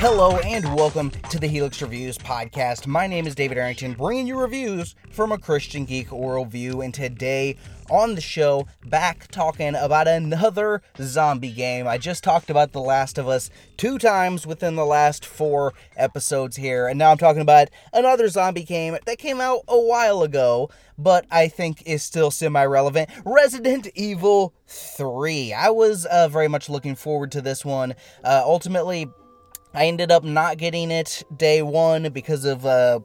Hello and welcome to the Helix Reviews podcast. My name is David Arrington, bringing you reviews from a Christian geek worldview. And today on the show, back talking about another zombie game. I just talked about The Last of Us two times within the last four episodes here, and now I'm talking about another zombie game that came out a while ago, but I think is still semi relevant Resident Evil 3. I was uh, very much looking forward to this one. Uh, ultimately, I ended up not getting it day one because of uh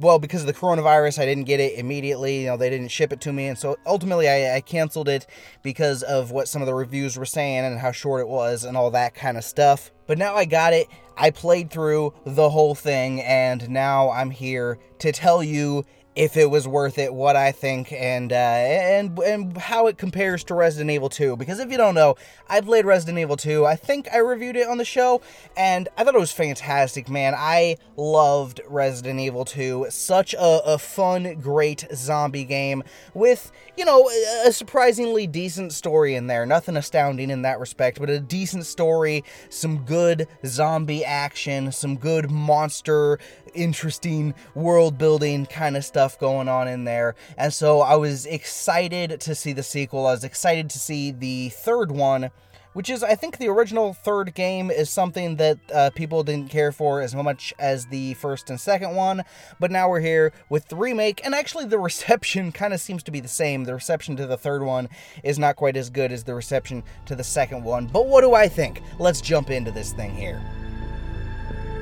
well because of the coronavirus I didn't get it immediately you know they didn't ship it to me and so ultimately I, I canceled it because of what some of the reviews were saying and how short it was and all that kind of stuff. But now I got it I played through the whole thing and now I'm here to tell you if it was worth it, what I think, and uh, and and how it compares to Resident Evil 2. Because if you don't know, I played Resident Evil 2. I think I reviewed it on the show, and I thought it was fantastic, man. I loved Resident Evil 2. Such a, a fun, great zombie game with you know a surprisingly decent story in there. Nothing astounding in that respect, but a decent story, some good zombie action, some good monster interesting world building kind of stuff going on in there. And so I was excited to see the sequel. I was excited to see the third one, which is, I think, the original third game is something that uh, people didn't care for as much as the first and second one. But now we're here with the remake, and actually, the reception kind of seems to be the same. The reception to the third one is not quite as good as the reception to the second one. But what do I think? Let's jump into this thing here.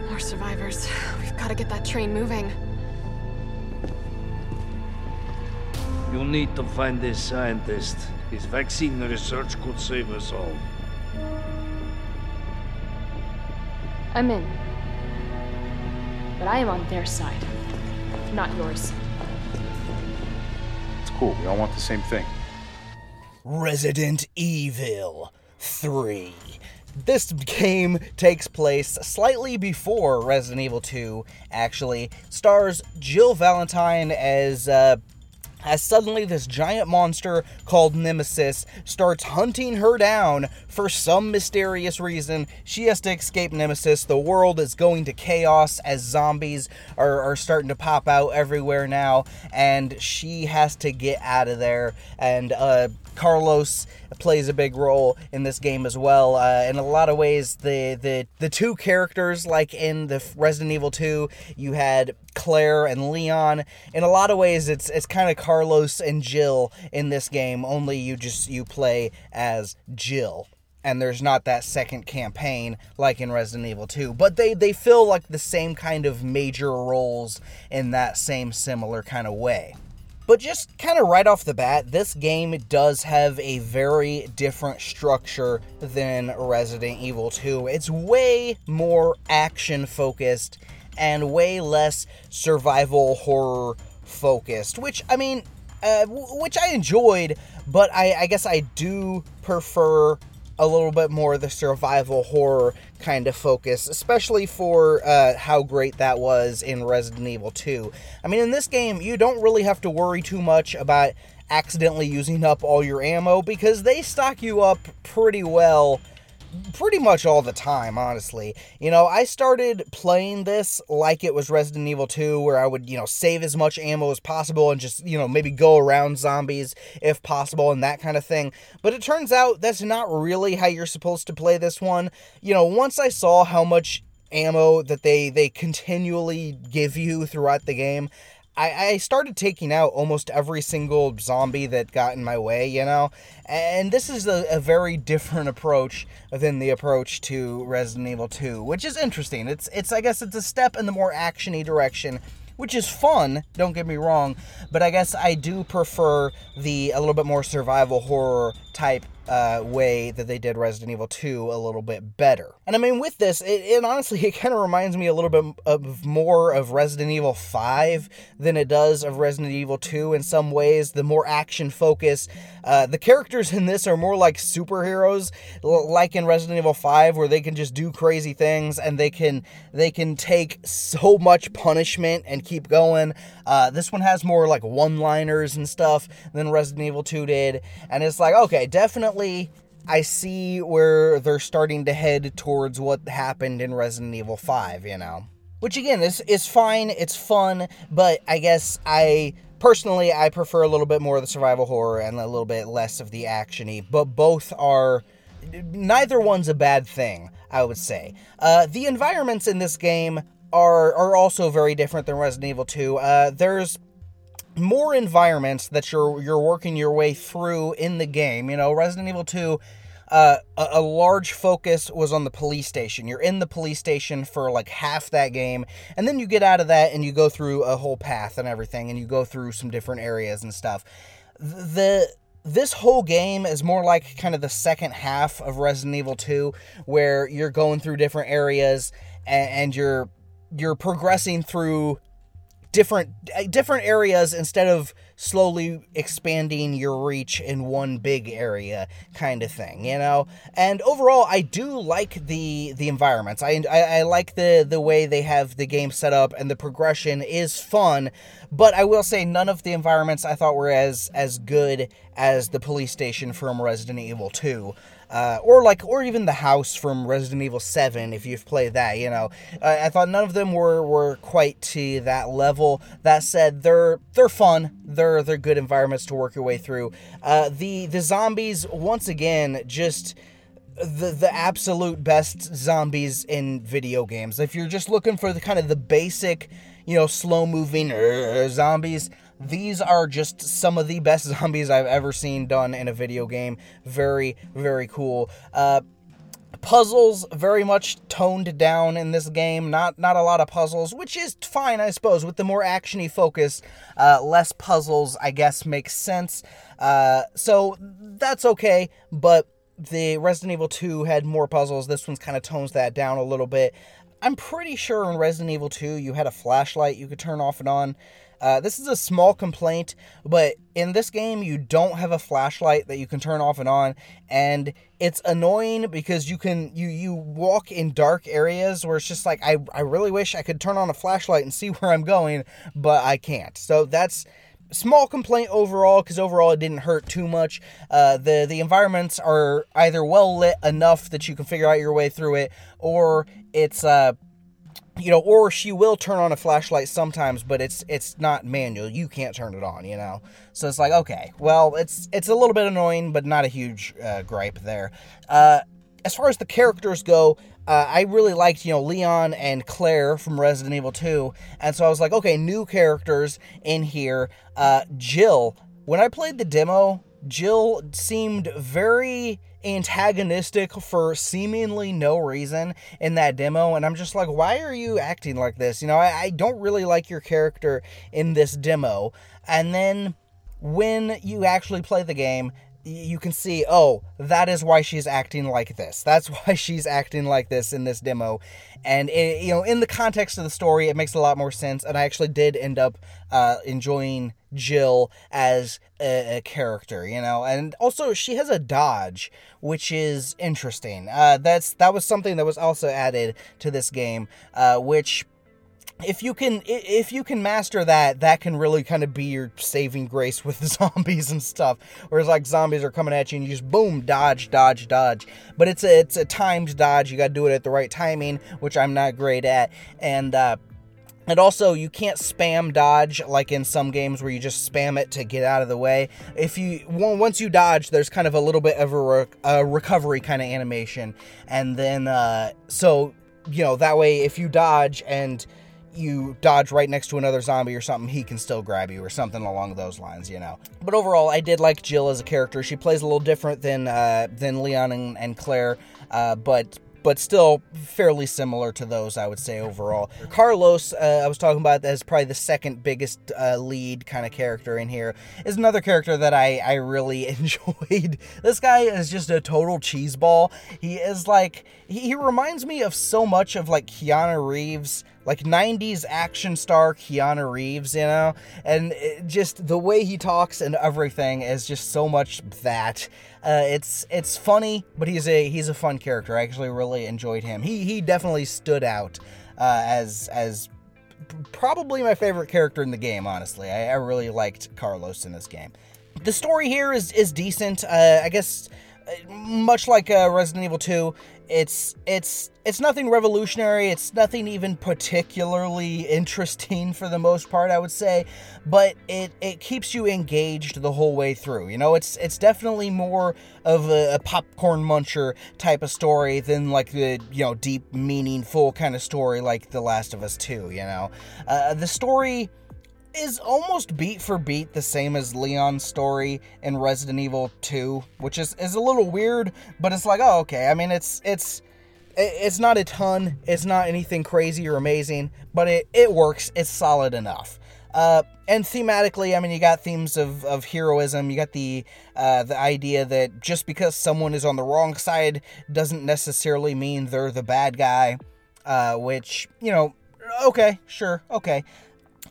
More survivors. We've got to get that train moving. You need to find this scientist. His vaccine research could save us all. I'm in. But I am on their side, not yours. It's cool. We all want the same thing. Resident Evil 3. This game takes place slightly before Resident Evil 2, actually. Stars Jill Valentine as uh, as suddenly this giant monster called Nemesis starts hunting her down for some mysterious reason. She has to escape Nemesis. The world is going to chaos as zombies are, are starting to pop out everywhere now, and she has to get out of there. And uh, Carlos plays a big role in this game as well. Uh, in a lot of ways, the, the the two characters, like in the Resident Evil 2, you had Claire and Leon. In a lot of ways, it's it's kind of Carlos and Jill in this game. Only you just you play as Jill and there's not that second campaign like in Resident Evil 2 but they they fill like the same kind of major roles in that same similar kind of way but just kind of right off the bat, this game does have a very different structure than Resident Evil 2. It's way more action focused and way less survival horror focused, which, I mean, uh, which I enjoyed, but I, I guess I do prefer a little bit more the survival horror kind of focus, especially for uh, how great that was in Resident Evil 2. I mean, in this game, you don't really have to worry too much about accidentally using up all your ammo because they stock you up pretty well pretty much all the time, honestly. You know, I started playing this like it was Resident Evil 2, where I would, you know, save as much ammo as possible and just, you know, maybe go around zombies if possible and that kind of thing. But it turns out that's not really how you're supposed to play this one. You know, once I saw how much ammo that they they continually give you throughout the game I, I started taking out almost every single zombie that got in my way, you know? And this is a, a very different approach than the approach to Resident Evil 2, which is interesting. It's, it's I guess, it's a step in the more actiony direction which is fun, don't get me wrong, but I guess I do prefer the a little bit more survival horror type uh, way that they did Resident Evil 2 a little bit better. And I mean, with this, it, it honestly, it kind of reminds me a little bit of more of Resident Evil 5 than it does of Resident Evil 2 in some ways. The more action focus. Uh, the characters in this are more like superheroes, like in Resident Evil 5, where they can just do crazy things and they can they can take so much punishment and keep going. Uh, this one has more like one-liners and stuff than Resident Evil 2 did, and it's like okay, definitely I see where they're starting to head towards what happened in Resident Evil 5, you know. Which again is is fine, it's fun, but I guess I personally I prefer a little bit more of the survival horror and a little bit less of the actiony, but both are neither one's a bad thing, I would say. Uh, the environments in this game are are also very different than Resident Evil 2. Uh, there's more environments that you're you're working your way through in the game. You know, Resident Evil 2 uh, a, a, large focus was on the police station. You're in the police station for like half that game, and then you get out of that and you go through a whole path and everything, and you go through some different areas and stuff. The this whole game is more like kind of the second half of Resident Evil 2, where you're going through different areas and, and you're you're progressing through different uh, different areas instead of slowly expanding your reach in one big area kind of thing you know? And overall i do like the the environments. I, I, I like the the way they have the game set up and the progression is fun but i will say none of the environments i thought were as as good as the police station from resident evil 2 uh, or like, or even the house from Resident Evil Seven, if you've played that. You know, uh, I thought none of them were were quite to that level. That said, they're they're fun. They're they're good environments to work your way through. Uh, the the zombies once again just the the absolute best zombies in video games. If you're just looking for the kind of the basic, you know, slow moving uh, zombies, these are just some of the best zombies I've ever seen done in a video game. Very, very cool. Uh, puzzles very much toned down in this game. Not not a lot of puzzles, which is fine, I suppose. With the more actiony focus, uh, less puzzles, I guess, makes sense. Uh, so that's okay. But the Resident Evil 2 had more puzzles. This one's kind of tones that down a little bit. I'm pretty sure in Resident Evil 2 you had a flashlight you could turn off and on. Uh, this is a small complaint, but in this game, you don't have a flashlight that you can turn off and on, and it's annoying because you can you you walk in dark areas where it's just like I I really wish I could turn on a flashlight and see where I'm going, but I can't. So that's small complaint overall because overall it didn't hurt too much uh, the the environments are either well lit enough that you can figure out your way through it or it's uh you know, or she will turn on a flashlight sometimes, but it's it's not manual. You can't turn it on, you know. So it's like, okay, well, it's it's a little bit annoying, but not a huge uh, gripe there. Uh, as far as the characters go, uh, I really liked, you know, Leon and Claire from Resident Evil 2, and so I was like, okay, new characters in here. Uh, Jill, when I played the demo, Jill seemed very antagonistic for seemingly no reason in that demo. And I'm just like, why are you acting like this? You know, I, I don't really like your character in this demo. And then when you actually play the game, you can see, oh, that is why she's acting like this. That's why she's acting like this in this demo. And, it, you know, in the context of the story, it makes a lot more sense. And I actually did end up uh, enjoying Jill as a, a, character, you know. And also, she has a dodge, which is interesting. Uh, that's That was something that was also added to this game, uh, which if you can if you can master that that can really kind of be your saving grace with zombies and stuff. Whereas like zombies are coming at you and you just boom dodge dodge dodge. But it's a it's a timed dodge. You got to do it at the right timing which i'm not great at. And uh and also, you can't spam dodge like in some games where you just spam it to get out of the way. If you once you dodge, there's kind of a little bit of a, re- a recovery kind of animation, and then uh, so you know that way if you dodge and you dodge right next to another zombie or something, he can still grab you or something along those lines, you know. But overall, I did like Jill as a character. She plays a little different than uh, than Leon and, and Claire, uh, but but still fairly similar to those, I would say, overall. Carlos, uh, I was talking about as probably the second biggest uh, lead kind of character in here, is another character that I, I really enjoyed. this guy is just a total cheeseball. He is like, he, he reminds me of so much of like Keanu Reeves like 90s action star Keanu Reeves, you know? And just the way he talks and everything is just so much that. Uh, it's it's funny, but he's a he's a fun character. I actually really enjoyed him. He he definitely stood out uh, as as probably my favorite character in the game. Honestly, I, I really liked Carlos in this game. The story here is is decent. Uh, I guess much like uh, Resident Evil 2, it's it's it's nothing revolutionary. It's nothing even particularly interesting for the most part, I would say, but it it keeps you engaged the whole way through. You know, it's it's definitely more of a, a popcorn muncher type of story than like the you know deep, meaningful kind of story like The Last of Us 2. You know, uh, the story is almost beat for beat the same as Leon's story in Resident Evil 2, which is, is a little weird, but it's like, oh, okay. I mean, it's it's it's not a ton, it's not anything crazy or amazing, but it, it works. It's solid enough. Uh, and thematically, I mean, you got themes of, of heroism. You got the uh, the idea that just because someone is on the wrong side doesn't necessarily mean they're the bad guy. Uh, which you know, okay, sure, okay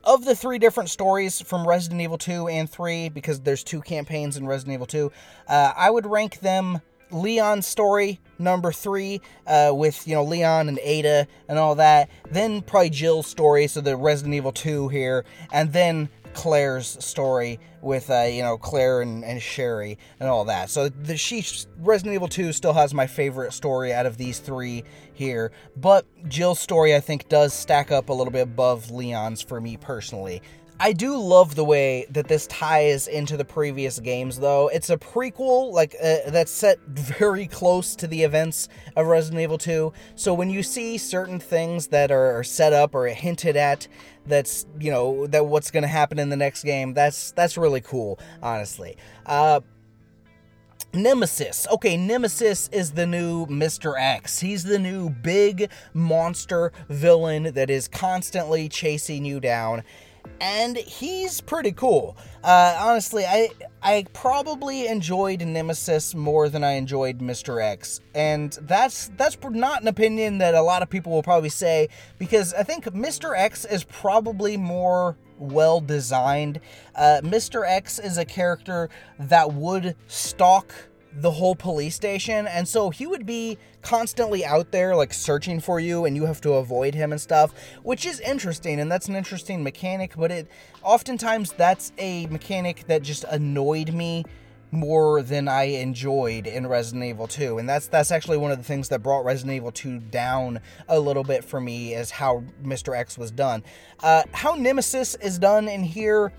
of the three different stories from Resident Evil 2 and 3, because there's two campaigns in Resident Evil 2, uh, I would rank them Leon's story number three, uh, with you know Leon and Ada and all that. Then probably Jill's story, so the Resident Evil 2 here, and then Claire's story with uh, you know Claire and, and Sherry and all that. So the she Resident Evil 2 still has my favorite story out of these three here, but Jill's story I think does stack up a little bit above Leon's for me personally. I do love the way that this ties into the previous games, though. It's a prequel, like, uh, that's set very close to the events of Resident Evil 2. So when you see certain things that are set up or hinted at, that's, you know, that what's going to happen in the next game, that's, that's really cool, honestly. Uh, Nemesis. Okay, Nemesis is the new Mr. X. He's the new big monster villain that is constantly chasing you down and he's pretty cool. Uh, honestly, I I probably enjoyed Nemesis more than I enjoyed Mr. X, and that's that's not an opinion that a lot of people will probably say because I think Mr. X is probably more well designed. Uh, Mr. X is a character that would stalk the whole police station and so he would be constantly out there like searching for you and you have to avoid him and stuff which is interesting and that's an interesting mechanic but it oftentimes that's a mechanic that just annoyed me more than I enjoyed in Resident Evil 2 and that's that's actually one of the things that brought Resident Evil 2 down a little bit for me is how Mr. X was done uh, how Nemesis is done in here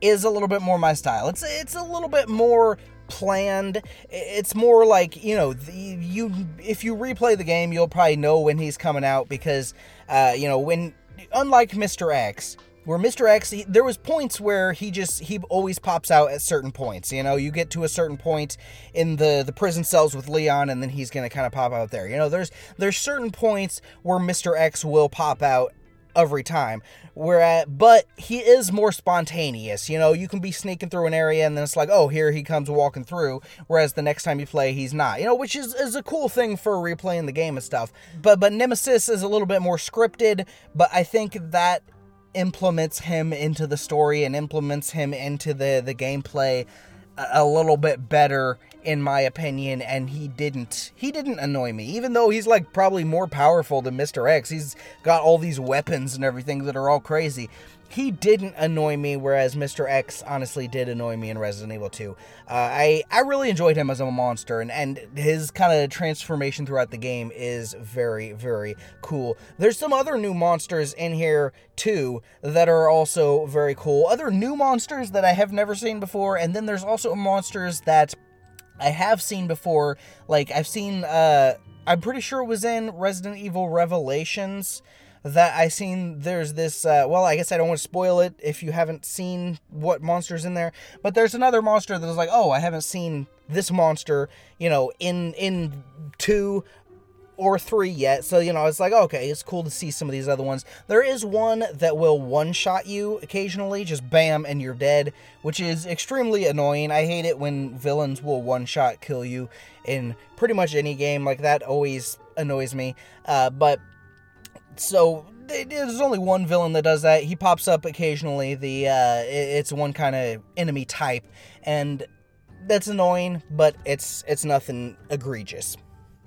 is a little bit more my style. It's it's a little bit more planned. It's more like you know you if you replay the game, you'll probably know when he's coming out because uh, you know when unlike Mr. X. Where Mr. X, he, there was points where he just he always pops out at certain points. You know, you get to a certain point in the the prison cells with Leon, and then he's gonna kind of pop out there. You know, there's there's certain points where Mr. X will pop out every time. Whereas, but he is more spontaneous. You know, you can be sneaking through an area and then it's like, oh, here he comes walking through. Whereas the next time you play, he's not. You know, which is, is a cool thing for replaying the game and stuff. But but Nemesis is a little bit more scripted. But I think that implements him into the story and implements him into the the gameplay a little bit better in my opinion and he didn't he didn't annoy me even though he's like probably more powerful than Mr. X he's got all these weapons and everything that are all crazy he didn't annoy me, whereas Mr. X honestly did annoy me in Resident Evil 2. Uh, I I really enjoyed him as a monster, and and his kind of transformation throughout the game is very very cool. There's some other new monsters in here too that are also very cool. Other new monsters that I have never seen before, and then there's also monsters that I have seen before. Like I've seen. Uh, I'm pretty sure it was in Resident Evil Revelations that I seen there's this uh, well I guess I don't want to spoil it if you haven't seen what monsters in there but there's another monster that is like oh I haven't seen this monster you know in in 2 or 3 yet. So you know it's like okay it's cool to see some of these other ones. There is one that will one shot you occasionally just bam and you're dead which is extremely annoying. I hate it when villains will one shot kill you in pretty much any game like that always annoys me uh, but so there's only one villain that does that. He pops up occasionally. The uh, it's one kind of enemy type, and that's annoying, but it's it's nothing egregious.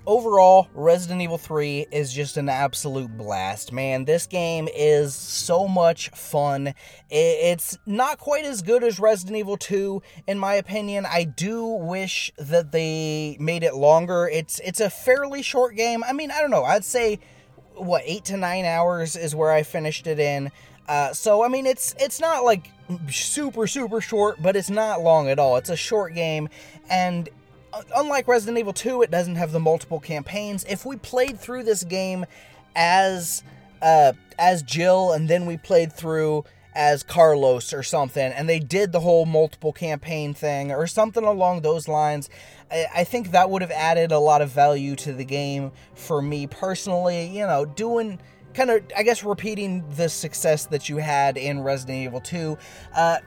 overall, Resident Evil 3 is just an absolute blast, man. This game is so much fun. It's not quite as good as Resident Evil 2, in my opinion. I do wish that they made it longer. It's it's a fairly short game. I mean, I don't know. I'd say what eight to nine hours is where I finished it in. Uh, so I mean, it's it's not like super super short, but it's not long at all. It's a short game, and unlike Resident Evil 2, it doesn't have the multiple campaigns. If we played through this game as uh, as Jill, and then we played through as Carlos or something, and they did the whole multiple campaign thing or something along those lines, I, I think that would have added a lot of value to the game for me personally. You know, doing kind of, I guess, repeating the success that you had in Resident Evil 2. Uh,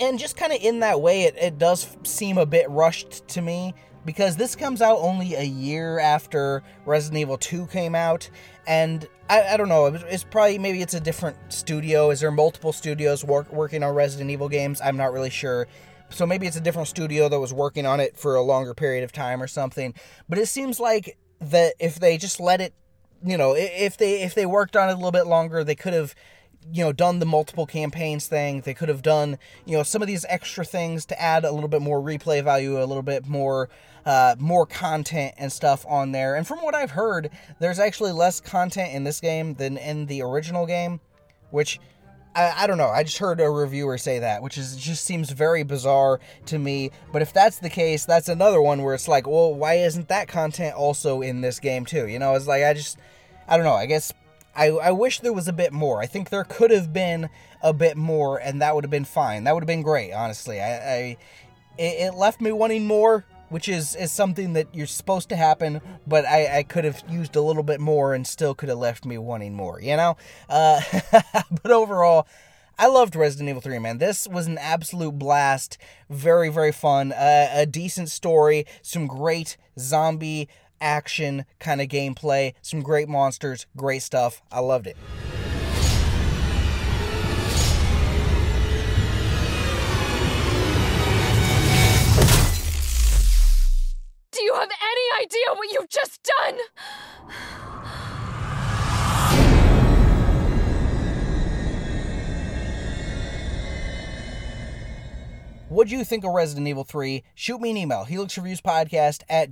and just kind of in that way, it, it does seem a bit rushed to me because this comes out only a year after Resident Evil 2 came out. And I, I don't know, it's probably maybe it's a different studio. Is there multiple studios work, working on Resident Evil games? I'm not really sure. So maybe it's a different studio that was working on it for a longer period of time or something. But it seems like that if they just let it, you know, if they if they worked on it a little bit longer, they could have you know done the multiple campaigns thing. They could have done you know some of these extra things to add a little bit more replay value a little bit more uh, more content and stuff on there. And from what i've heard there's actually less content in this game than in the original game which I, I don't know. I just heard a reviewer say that which is just seems very bizarre to me. But if that's the case that's another one where it's like well why isn't that content also in this game too? You know it's like i just i don't know. I guess I, I wish there was a bit more. I think there could have been a bit more, and that would have been fine. That would have been great, honestly. I, I it, it left me wanting more, which is, is something that you're supposed to happen, but I, I could have used a little bit more and still could have left me wanting more, you know? Uh, but overall, I loved Resident Evil 3, man. This was an absolute blast. Very, very fun. Uh, a decent story, some great zombie action kind of gameplay, some great monsters, great stuff. I loved it. Do you have any idea what you've just done? What do you think of Resident Evil 3? Shoot me an email, helixreviewspodcast at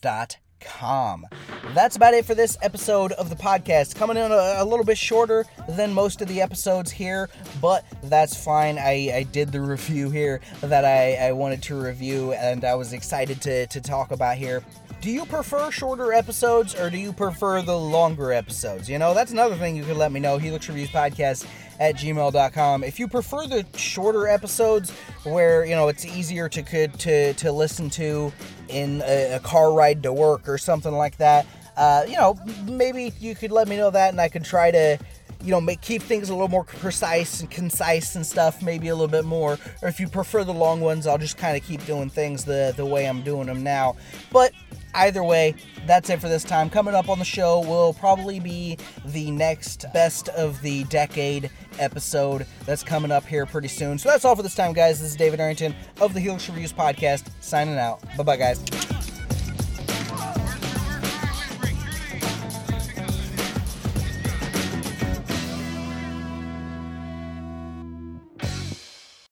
gmail.com com. That's about it for this episode of the podcast. Coming in a, a, little bit shorter than most of the episodes here, but that's fine. I, I did the review here that I, I wanted to review and I was excited to, to talk about here. Do you prefer shorter episodes or do you prefer the longer episodes? You know, that's another thing you could let me know. Helix Reviews Podcast at gmail.com. If you prefer the shorter episodes where, you know, it's easier to could to, to listen to in a, a car ride to work or something like that, uh, you know, maybe you could let me know that and I could try to you know, make keep things a little more precise and concise and stuff, maybe a little bit more. Or if you prefer the long ones, I'll just kind of keep doing things the the way I'm doing them now. But either way, that's it for this time. Coming up on the show will probably be the next best of the decade episode that's coming up here pretty soon. So that's all for this time, guys. This is David Arrington of the Helix Reviews Podcast, signing out. Bye bye, guys.